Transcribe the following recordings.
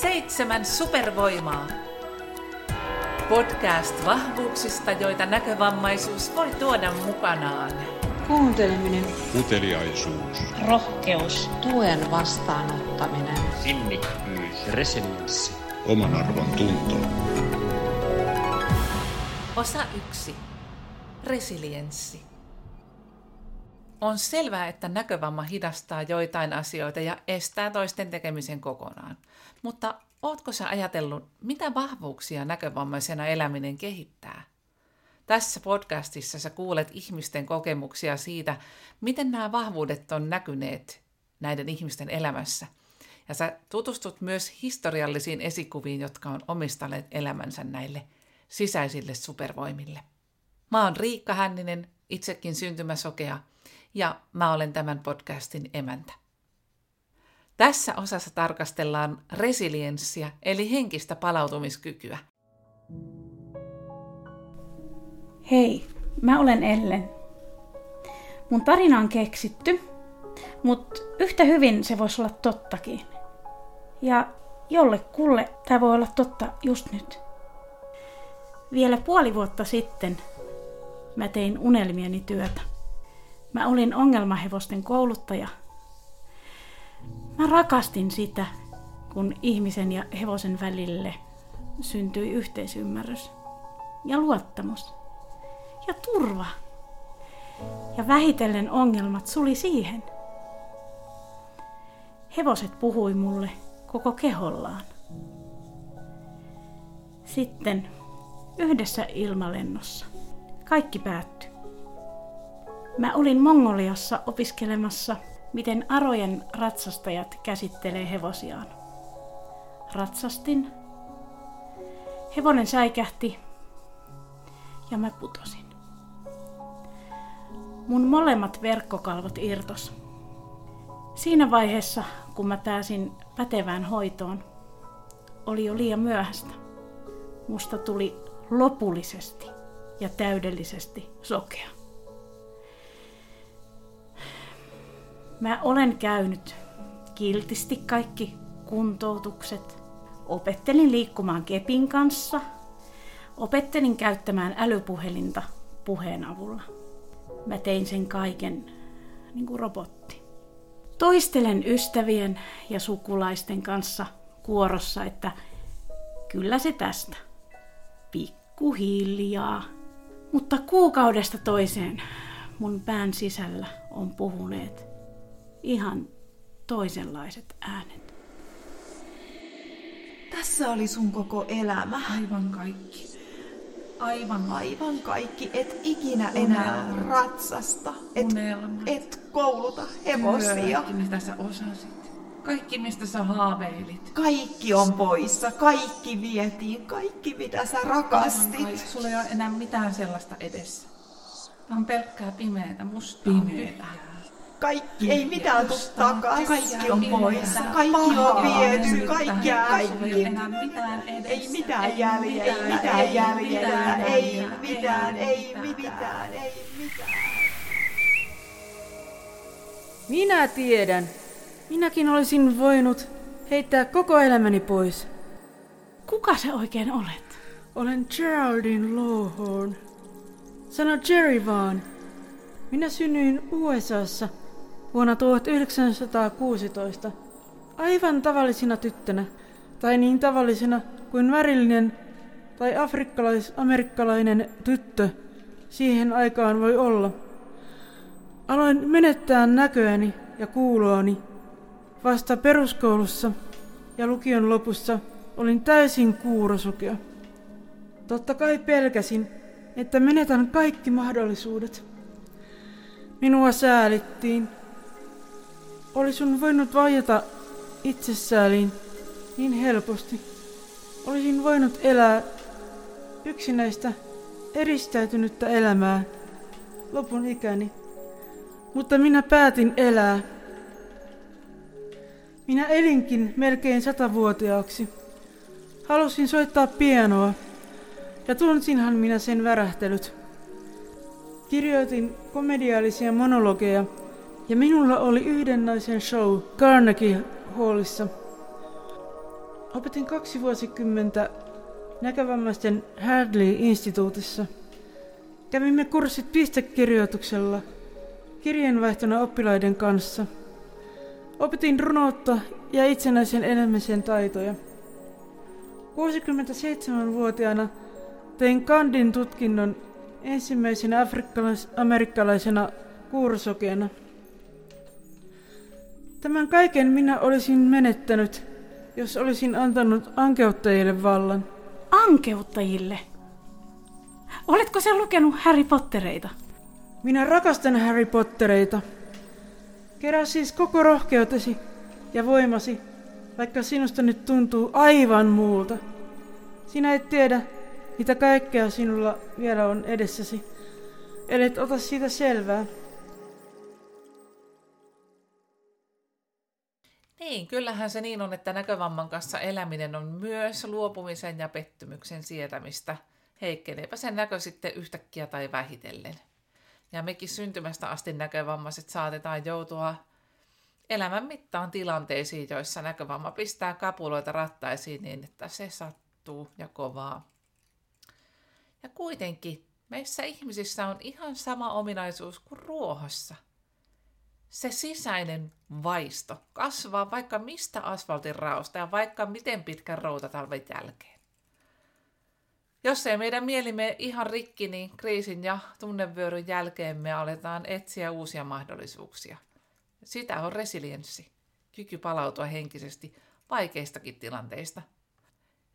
Seitsemän supervoimaa. Podcast vahvuuksista, joita näkövammaisuus voi tuoda mukanaan. Kuunteleminen, Uteliaisuus. rohkeus, tuen vastaanottaminen, sinnikkyys, resilienssi. Oman arvon tunto. Osa yksi. Resilienssi. On selvää, että näkövamma hidastaa joitain asioita ja estää toisten tekemisen kokonaan. Mutta ootko sä ajatellut, mitä vahvuuksia näkövammaisena eläminen kehittää? Tässä podcastissa sä kuulet ihmisten kokemuksia siitä, miten nämä vahvuudet on näkyneet näiden ihmisten elämässä. Ja sä tutustut myös historiallisiin esikuviin, jotka on omistaneet elämänsä näille sisäisille supervoimille. Mä oon Riikka Hänninen, itsekin syntymäsokea, ja mä olen tämän podcastin emäntä. Tässä osassa tarkastellaan resilienssiä, eli henkistä palautumiskykyä. Hei, mä olen Ellen. Mun tarina on keksitty, mutta yhtä hyvin se voisi olla tottakin. Ja jollekulle tämä voi olla totta just nyt. Vielä puoli vuotta sitten mä tein unelmieni työtä. Mä olin ongelmahevosten kouluttaja. Mä rakastin sitä, kun ihmisen ja hevosen välille syntyi yhteisymmärrys ja luottamus ja turva. Ja vähitellen ongelmat suli siihen. Hevoset puhui mulle koko kehollaan. Sitten yhdessä ilmalennossa kaikki päättyi. Mä olin Mongoliassa opiskelemassa, miten arojen ratsastajat käsittelee hevosiaan. Ratsastin. Hevonen säikähti ja mä putosin. Mun molemmat verkkokalvot irtos. Siinä vaiheessa, kun mä pääsin pätevään hoitoon, oli jo liian myöhäistä. Musta tuli lopullisesti ja täydellisesti sokea. Mä olen käynyt kiltisti kaikki kuntoutukset. Opettelin liikkumaan kepin kanssa. Opettelin käyttämään älypuhelinta puheen avulla. Mä tein sen kaiken niin kuin robotti. Toistelen ystävien ja sukulaisten kanssa kuorossa, että kyllä se tästä. Pikkuhiljaa. Mutta kuukaudesta toiseen mun pään sisällä on puhuneet ihan toisenlaiset äänet. Tässä oli sun koko elämä. Aivan kaikki. Aivan Aivan kaikki. Et ikinä enää Unelmat. ratsasta. Et, Unelmat. et kouluta hevosia. Kaikki, mitä sä osasit. Kaikki, mistä sä haaveilit. Kaikki on poissa. Kaikki vietiin. Kaikki, mitä sä Aivan rakastit. Sulla ei ole enää mitään sellaista edessä. Tämä on pelkkää pimeätä, mustaa. Pimeää. Kaikki, ei mitään tuu takaisin. Kaikki on poissa. Kaikki on viety. Kaikki, kaikki. Ei mitään jäljellä, ei mitään jäljellä, ei mitään, ei mitään, ei mitään. Minä tiedän. Minäkin olisin voinut heittää koko elämäni pois. Kuka se oikein olet? Olen Geraldine Lawhorn. Sano Jerry vaan. Minä synnyin USAssa vuonna 1916. Aivan tavallisena tyttönä. Tai niin tavallisena kuin värillinen tai afrikkalais-amerikkalainen tyttö siihen aikaan voi olla. Aloin menettää näköäni ja kuuloani vasta peruskoulussa ja lukion lopussa olin täysin kuurosukea. Totta kai pelkäsin, että menetän kaikki mahdollisuudet. Minua säälittiin. Olisin voinut vaieta itsesääliin niin helposti. Olisin voinut elää yksinäistä, eristäytynyttä elämää lopun ikäni. Mutta minä päätin elää. Minä elinkin melkein satavuotiaaksi. Halusin soittaa pianoa, ja tunsinhan minä sen värähtelyt. Kirjoitin komediaalisia monologeja, ja minulla oli yhden naisen show Carnegie Hallissa. Opetin kaksi vuosikymmentä näkövammaisten Hadley-instituutissa. Kävimme kurssit pistekirjoituksella, kirjeenvaihtona oppilaiden kanssa. Opetin runoutta ja itsenäisen elämisen taitoja. 67-vuotiaana tein Kandin tutkinnon ensimmäisenä afrikkalais-amerikkalaisena kuurosokeena. Tämän kaiken minä olisin menettänyt, jos olisin antanut ankeuttajille vallan. Ankeuttajille? Oletko se lukenut Harry Pottereita? Minä rakastan Harry Pottereita. Kerää siis koko rohkeutesi ja voimasi, vaikka sinusta nyt tuntuu aivan muulta. Sinä et tiedä, mitä kaikkea sinulla vielä on edessäsi, ellet ota siitä selvää. Niin, kyllähän se niin on, että näkövamman kanssa eläminen on myös luopumisen ja pettymyksen sietämistä. Heikkeneepä sen näkö sitten yhtäkkiä tai vähitellen. Ja mekin syntymästä asti näkövammaiset saatetaan joutua elämän mittaan tilanteisiin, joissa näkövamma pistää kapuloita rattaisiin niin, että se sattuu ja kovaa. Ja kuitenkin meissä ihmisissä on ihan sama ominaisuus kuin ruohossa. Se sisäinen vaisto kasvaa vaikka mistä asfaltin raosta ja vaikka miten pitkän routatalven jälkeen. Jos ei meidän mieli mene ihan rikki, niin kriisin ja tunnevyöryn jälkeen me aletaan etsiä uusia mahdollisuuksia. Sitä on resilienssi, kyky palautua henkisesti vaikeistakin tilanteista.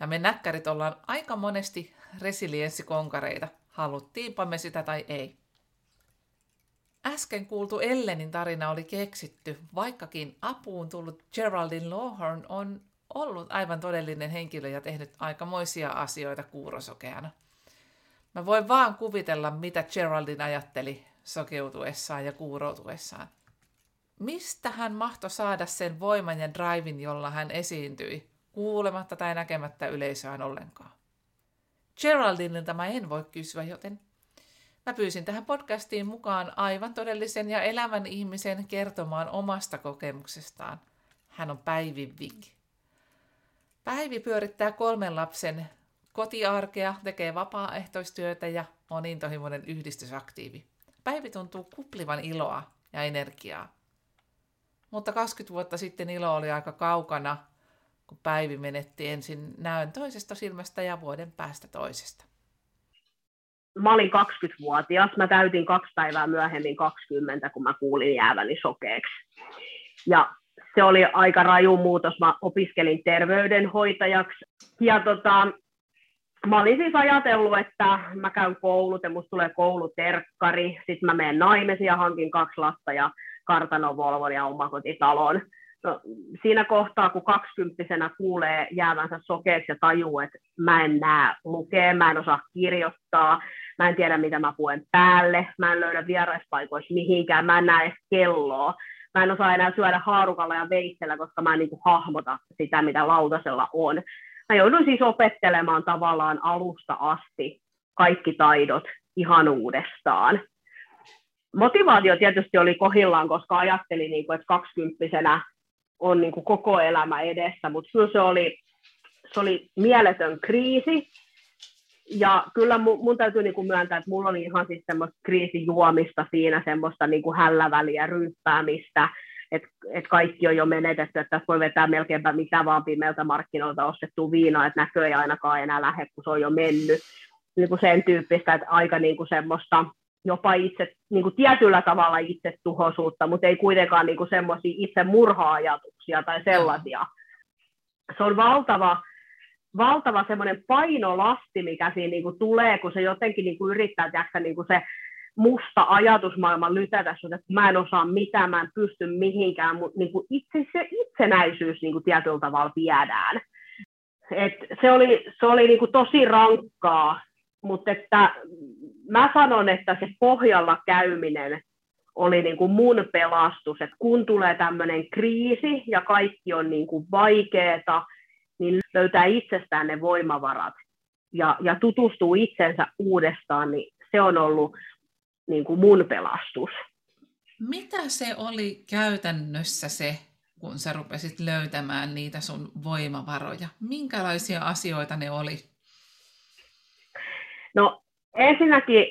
Ja me näkkärit ollaan aika monesti resilienssikonkareita, haluttiinpa me sitä tai ei. Äsken kuultu Ellenin tarina oli keksitty, vaikkakin apuun tullut Geraldine Lawhorn on ollut aivan todellinen henkilö ja tehnyt aikamoisia asioita kuurosokeana. Mä voin vaan kuvitella, mitä Geraldine ajatteli sokeutuessaan ja kuuroutuessaan. Mistä hän mahtoi saada sen voiman ja drivin, jolla hän esiintyi, kuulematta tai näkemättä yleisöään ollenkaan? Geraldinelta mä en voi kysyä, joten mä pyysin tähän podcastiin mukaan aivan todellisen ja elävän ihmisen kertomaan omasta kokemuksestaan. Hän on Päivi Vig. Päivi pyörittää kolmen lapsen kotiarkea, tekee vapaaehtoistyötä ja on intohimoinen yhdistysaktiivi. Päivi tuntuu kuplivan iloa ja energiaa. Mutta 20 vuotta sitten ilo oli aika kaukana kun Päivi menetti ensin näön toisesta silmästä ja vuoden päästä toisesta. Mä olin 20-vuotias. Mä täytin kaksi päivää myöhemmin 20, kun mä kuulin jääväni sokeeksi. Ja se oli aika raju muutos. Mä opiskelin terveydenhoitajaksi. Ja tota, mä olin siis ajatellut, että mä käyn koulut ja musta tulee kouluterkkari. Sitten mä menen naimesiin ja hankin kaksi lasta ja kartanon Volvon ja omakotitalon. No, siinä kohtaa, kun kaksikymppisenä kuulee jäävänsä sokeeksi ja tajuu, että mä en näe lukea, mä en osaa kirjoittaa, mä en tiedä, mitä mä puen päälle, mä en löydä vieraispaikoissa mihinkään, mä en näe edes kelloa, mä en osaa enää syödä haarukalla ja veitsellä, koska mä en niin kuin hahmota sitä, mitä lautasella on. Mä joudun siis opettelemaan tavallaan alusta asti kaikki taidot ihan uudestaan. Motivaatio tietysti oli kohillaan, koska ajattelin, niin kuin, että kaksikymppisenä on niin kuin koko elämä edessä, mutta kyllä se oli, se oli mieletön kriisi. Ja kyllä mun, mun täytyy niin kuin myöntää, että mulla oli ihan siis semmoista kriisijuomista siinä, semmoista niin kuin hälläväliä ryyppäämistä, että et kaikki on jo menetetty, että tässä voi vetää melkeinpä mitä vaan pimeältä markkinoilta ostettua viinaa, että näkö ei ainakaan enää lähde, kun se on jo mennyt. Niin kuin sen tyyppistä, että aika niin kuin semmoista jopa itse, niin kuin tietyllä tavalla itsetuhoisuutta, mutta ei kuitenkaan niin semmoisia itse murha-ajatuksia tai sellaisia. Se on valtava, valtava semmoinen painolasti, mikä siinä niin kuin tulee, kun se jotenkin niin kuin yrittää tiedätkö, niin kuin se musta ajatusmaailma lytätä että mä en osaa mitään, mä en pysty mihinkään, mutta niin kuin itse, se itsenäisyys niin kuin tietyllä tavalla viedään. Et se oli, se oli niin kuin tosi rankkaa, mutta että mä sanon, että se pohjalla käyminen oli niin kuin mun pelastus, että kun tulee tämmöinen kriisi ja kaikki on niin kuin vaikeeta, niin löytää itsestään ne voimavarat ja, ja tutustuu itsensä uudestaan, niin se on ollut niin kuin mun pelastus. Mitä se oli käytännössä se kun sä rupesit löytämään niitä sun voimavaroja? Minkälaisia asioita ne oli? No ensinnäkin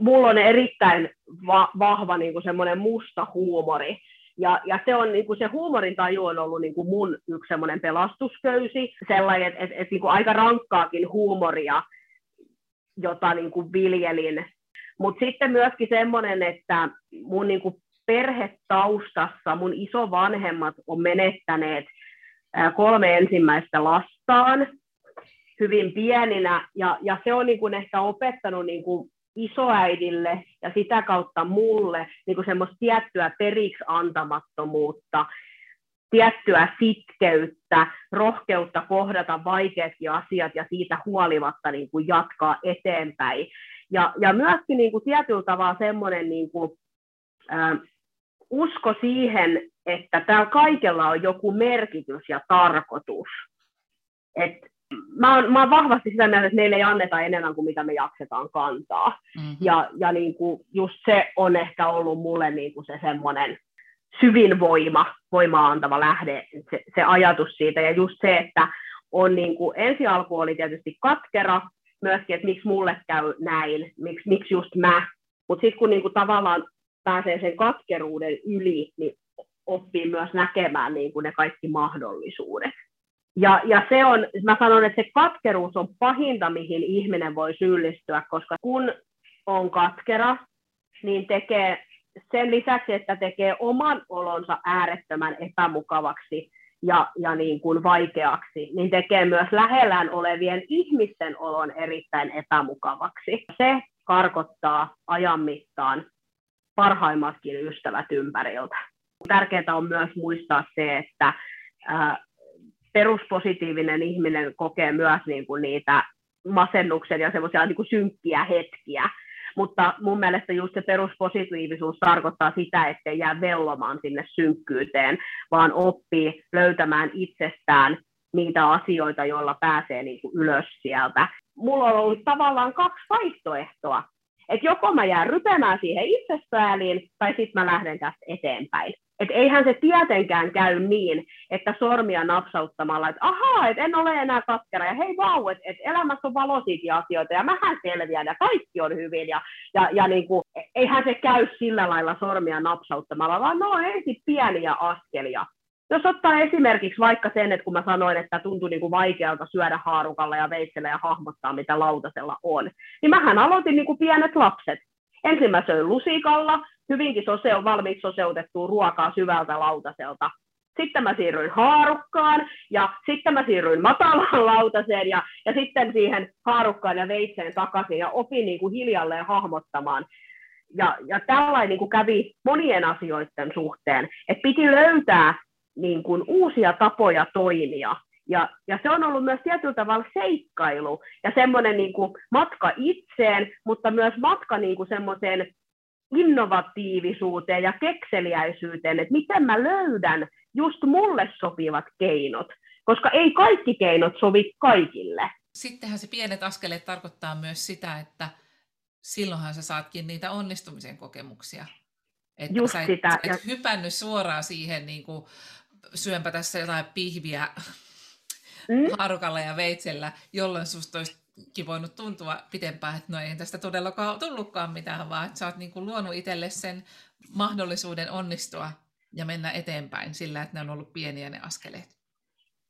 mulla on erittäin va- vahva niin kuin semmoinen musta huumori. Ja, ja se, on, niin kuin se huumorin taju on ollut niin kuin mun yksi semmoinen pelastusköysi, sellainen, että et, et, niin kuin aika rankkaakin huumoria, jota niin kuin viljelin. Mutta sitten myöskin semmoinen, että mun niin kuin perhetaustassa mun isovanhemmat on menettäneet kolme ensimmäistä lastaan hyvin pieninä, ja, ja se on niin kuin ehkä opettanut niin kuin isoäidille ja sitä kautta mulle niin kuin semmoista tiettyä periksi antamattomuutta, tiettyä sitkeyttä, rohkeutta kohdata vaikeatkin asiat ja siitä huolimatta niin kuin jatkaa eteenpäin. Ja, ja myöskin niin kuin tietyllä tavalla semmoinen niin kuin, ä, usko siihen, että täällä kaikella on joku merkitys ja tarkoitus. Et mä, oon, mä oon vahvasti sitä mieltä, että meille ei anneta enemmän kuin mitä me jaksetaan kantaa. Mm-hmm. Ja, ja niin kuin just se on ehkä ollut mulle niin kuin se semmoinen syvin voima, voimaa antava lähde, se, se ajatus siitä. Ja just se, että on niin kuin, ensi alku oli tietysti katkera, myöskin, että miksi mulle käy näin, miksi, miksi just mä. Mutta sitten kun niin kuin, tavallaan pääsee sen katkeruuden yli, niin oppii myös näkemään niin kuin ne kaikki mahdollisuudet. Ja, ja se on, mä sanon, että se katkeruus on pahinta, mihin ihminen voi syyllistyä, koska kun on katkera, niin tekee sen lisäksi, että tekee oman olonsa äärettömän epämukavaksi ja, ja niin kuin vaikeaksi, niin tekee myös lähellään olevien ihmisten olon erittäin epämukavaksi. Se karkottaa ajan mittaan parhaimmatkin ystävät ympäriltä. Tärkeää on myös muistaa se, että peruspositiivinen ihminen kokee myös niin kuin niitä masennuksen ja semmoisia niin synkkiä hetkiä. Mutta mun mielestä just se peruspositiivisuus tarkoittaa sitä, ettei jää vellomaan sinne synkkyyteen, vaan oppii löytämään itsestään niitä asioita, joilla pääsee niin kuin ylös sieltä. Mulla on ollut tavallaan kaksi vaihtoehtoa. Että joko mä jään rypemään siihen itsespääliin, tai sitten mä lähden tästä eteenpäin. Että eihän se tietenkään käy niin, että sormia napsauttamalla, että ahaa, että en ole enää katkera, ja hei vau, että et elämässä on valoisiakin asioita, ja mähän selviän, ja kaikki on hyvin, ja, ja, ja niin kuin, eihän se käy sillä lailla sormia napsauttamalla, vaan ne on ensin pieniä askelia. Jos ottaa esimerkiksi vaikka sen, että kun mä sanoin, että tuntui niin kuin vaikealta syödä haarukalla ja veitsellä ja hahmottaa, mitä lautasella on, niin mähän aloitin niin kuin pienet lapset. Ensin mä söin lusikalla, hyvinkin sose valmiiksi soseutettua ruokaa syvältä lautaselta. Sitten mä siirryin haarukkaan ja sitten mä siirryin matalaan lautaseen ja, ja sitten siihen haarukkaan ja veitseen takaisin ja opin niin kuin hiljalleen hahmottamaan. Ja, ja tällainen niin kuin kävi monien asioiden suhteen, että piti löytää niin kuin uusia tapoja toimia. Ja, ja se on ollut myös tietyllä tavalla seikkailu ja semmoinen niin kuin matka itseen, mutta myös matka niin kuin semmoiseen innovatiivisuuteen ja kekseliäisyyteen, että miten mä löydän just mulle sopivat keinot, koska ei kaikki keinot sovi kaikille. Sittenhän se pienet askeleet tarkoittaa myös sitä, että silloinhan sä saatkin niitä onnistumisen kokemuksia. Että Just sä et, sitä. Sä et ja... hypännyt suoraan siihen, niin kuin, syönpä tässä jotain pihviä mm. harukalla ja veitsellä, jolloin susta olisi voinut tuntua pitempään, että no ei tästä todellakaan tullutkaan mitään, vaan että sä oot niin kuin luonut itselle sen mahdollisuuden onnistua ja mennä eteenpäin sillä, että ne on ollut pieniä ne askeleet.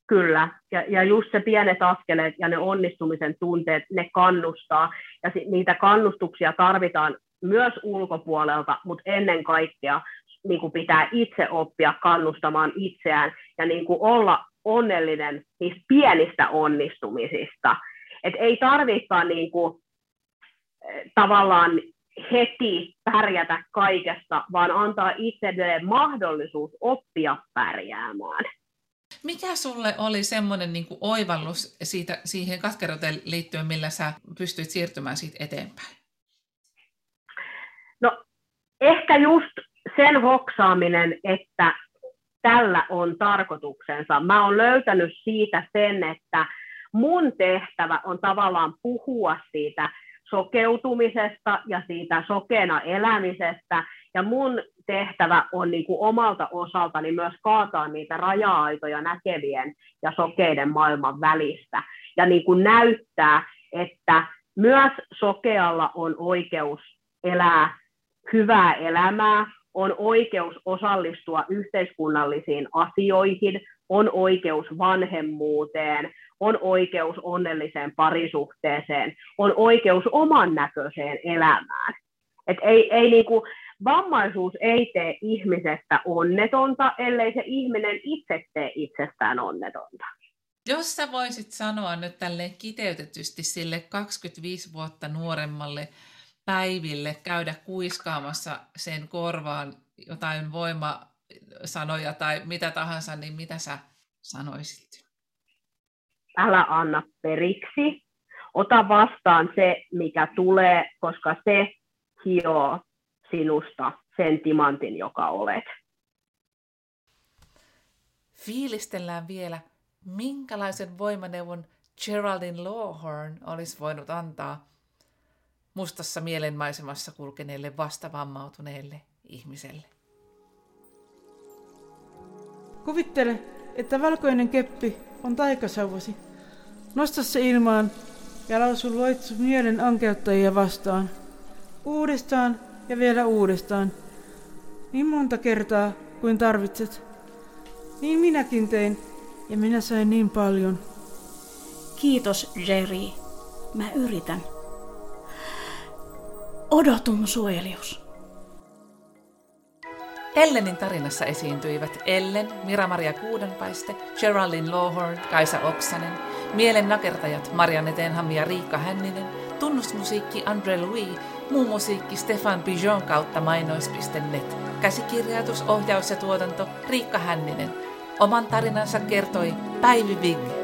Kyllä, ja, ja just se pienet askeleet ja ne onnistumisen tunteet, ne kannustaa, ja niitä kannustuksia tarvitaan myös ulkopuolelta, mutta ennen kaikkea niin kuin pitää itse oppia kannustamaan itseään ja niin kuin olla onnellinen niistä pienistä onnistumisista. Et ei tarvitsekaan niin kuin, eh, tavallaan heti pärjätä kaikesta, vaan antaa itselleen mahdollisuus oppia pärjäämään. Mikä sulle oli semmoinen niin oivallus siitä, siihen katkeruuteen liittyen, millä sä pystyit siirtymään siitä eteenpäin? No ehkä just sen hoksaaminen, että tällä on tarkoituksensa. Mä oon löytänyt siitä sen, että mun tehtävä on tavallaan puhua siitä sokeutumisesta ja siitä sokeena elämisestä. Ja mun tehtävä on niin kuin omalta osaltani myös kaataa niitä raja-aitoja näkevien ja sokeiden maailman välistä. Ja niin kuin näyttää, että myös sokealla on oikeus elää hyvää elämää, on oikeus osallistua yhteiskunnallisiin asioihin, on oikeus vanhemmuuteen, on oikeus onnelliseen parisuhteeseen, on oikeus oman näköiseen elämään. Et ei, ei niinku, vammaisuus ei tee ihmisestä onnetonta, ellei se ihminen itse tee itsestään onnetonta. Jos sä voisit sanoa nyt tälle kiteytetysti sille 25 vuotta nuoremmalle Päiville käydä kuiskaamassa sen korvaan jotain voimasanoja tai mitä tahansa, niin mitä sä sanoisit? Älä anna periksi. Ota vastaan se, mikä tulee, koska se hioo sinusta sen timantin, joka olet. Fiilistellään vielä, minkälaisen voimaneuvon Geraldine Lawhorn olisi voinut antaa mustassa mielenmaisemassa kulkeneelle vastavammautuneelle ihmiselle. Kuvittele, että valkoinen keppi on taikasauvasi. Nosta se ilmaan ja lausu loitsu mielen ankeuttajia vastaan. Uudestaan ja vielä uudestaan. Niin monta kertaa kuin tarvitset. Niin minäkin tein ja minä sain niin paljon. Kiitos, Jerry. Mä yritän. Odotum suojelius. Ellenin tarinassa esiintyivät Ellen, Mira-Maria Kuudenpaiste, Geraldine Lawhorn, Kaisa Oksanen, mielen nakertajat Marianne Tenham ja Riikka Hänninen, tunnusmusiikki Andre Louis, muu musiikki Stefan Bijon kautta mainois.net, käsikirjoitus, ohjaus ja tuotanto Riikka Hänninen. Oman tarinansa kertoi Päivi Vig.